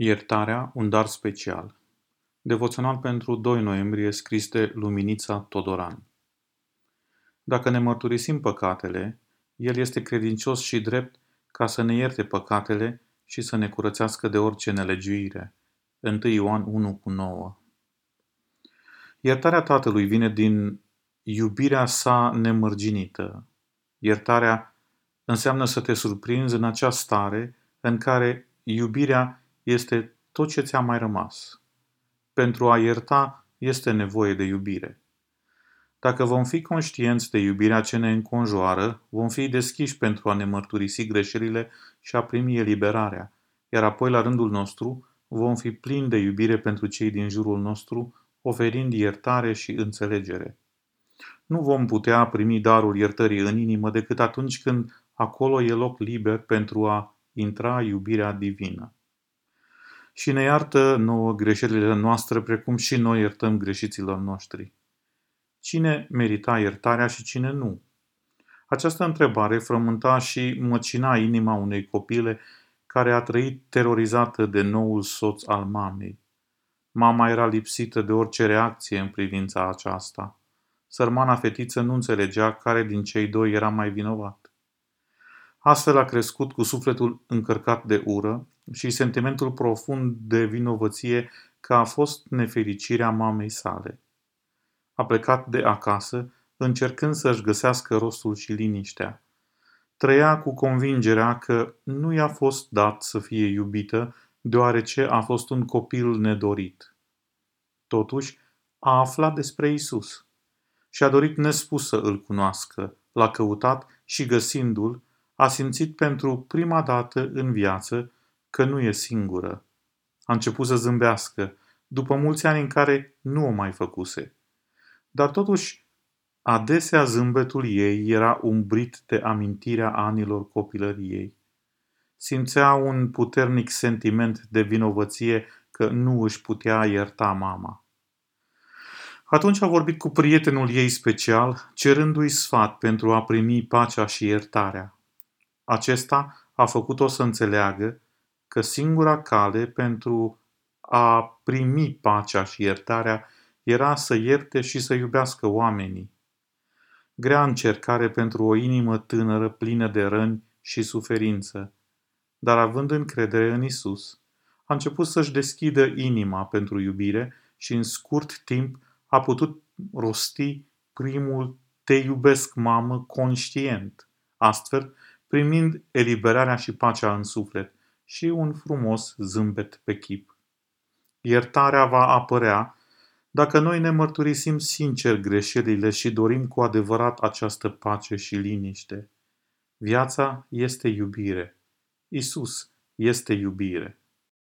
Iertarea, un dar special. Devoțional pentru 2 noiembrie scris de Luminița Todoran. Dacă ne mărturisim păcatele, El este credincios și drept ca să ne ierte păcatele și să ne curățească de orice nelegiuire. 1 Ioan 1 cu 9 Iertarea Tatălui vine din iubirea sa nemărginită. Iertarea înseamnă să te surprinzi în acea stare în care iubirea este tot ce ți-a mai rămas. Pentru a ierta este nevoie de iubire. Dacă vom fi conștienți de iubirea ce ne înconjoară, vom fi deschiși pentru a ne mărturisi greșelile și a primi eliberarea, iar apoi, la rândul nostru, vom fi plini de iubire pentru cei din jurul nostru, oferind iertare și înțelegere. Nu vom putea primi darul iertării în inimă decât atunci când acolo e loc liber pentru a intra iubirea divină și ne iartă nouă greșelile noastre, precum și noi iertăm greșiților noștri. Cine merita iertarea și cine nu? Această întrebare frământa și măcina inima unei copile care a trăit terorizată de noul soț al mamei. Mama era lipsită de orice reacție în privința aceasta. Sărmana fetiță nu înțelegea care din cei doi era mai vinovat. Astfel a crescut cu sufletul încărcat de ură și sentimentul profund de vinovăție că a fost nefericirea mamei sale. A plecat de acasă, încercând să-și găsească rostul și liniștea. Trăia cu convingerea că nu i-a fost dat să fie iubită, deoarece a fost un copil nedorit. Totuși, a aflat despre Isus și a dorit nespus să îl cunoască, l-a căutat și găsindu-l, a simțit pentru prima dată în viață că nu e singură. A început să zâmbească, după mulți ani în care nu o mai făcuse. Dar totuși, adesea zâmbetul ei era umbrit de amintirea anilor copilăriei. Simțea un puternic sentiment de vinovăție că nu își putea ierta mama. Atunci a vorbit cu prietenul ei special, cerându-i sfat pentru a primi pacea și iertarea. Acesta a făcut-o să înțeleagă că singura cale pentru a primi pacea și iertarea era să ierte și să iubească oamenii. Grea încercare pentru o inimă tânără plină de răni și suferință, dar având încredere în Isus, a început să-și deschidă inima pentru iubire și în scurt timp a putut rosti primul Te iubesc, mamă, conștient, astfel primind eliberarea și pacea în suflet și un frumos zâmbet pe chip. Iertarea va apărea dacă noi ne mărturisim sincer greșelile și dorim cu adevărat această pace și liniște. Viața este iubire. Isus este iubire.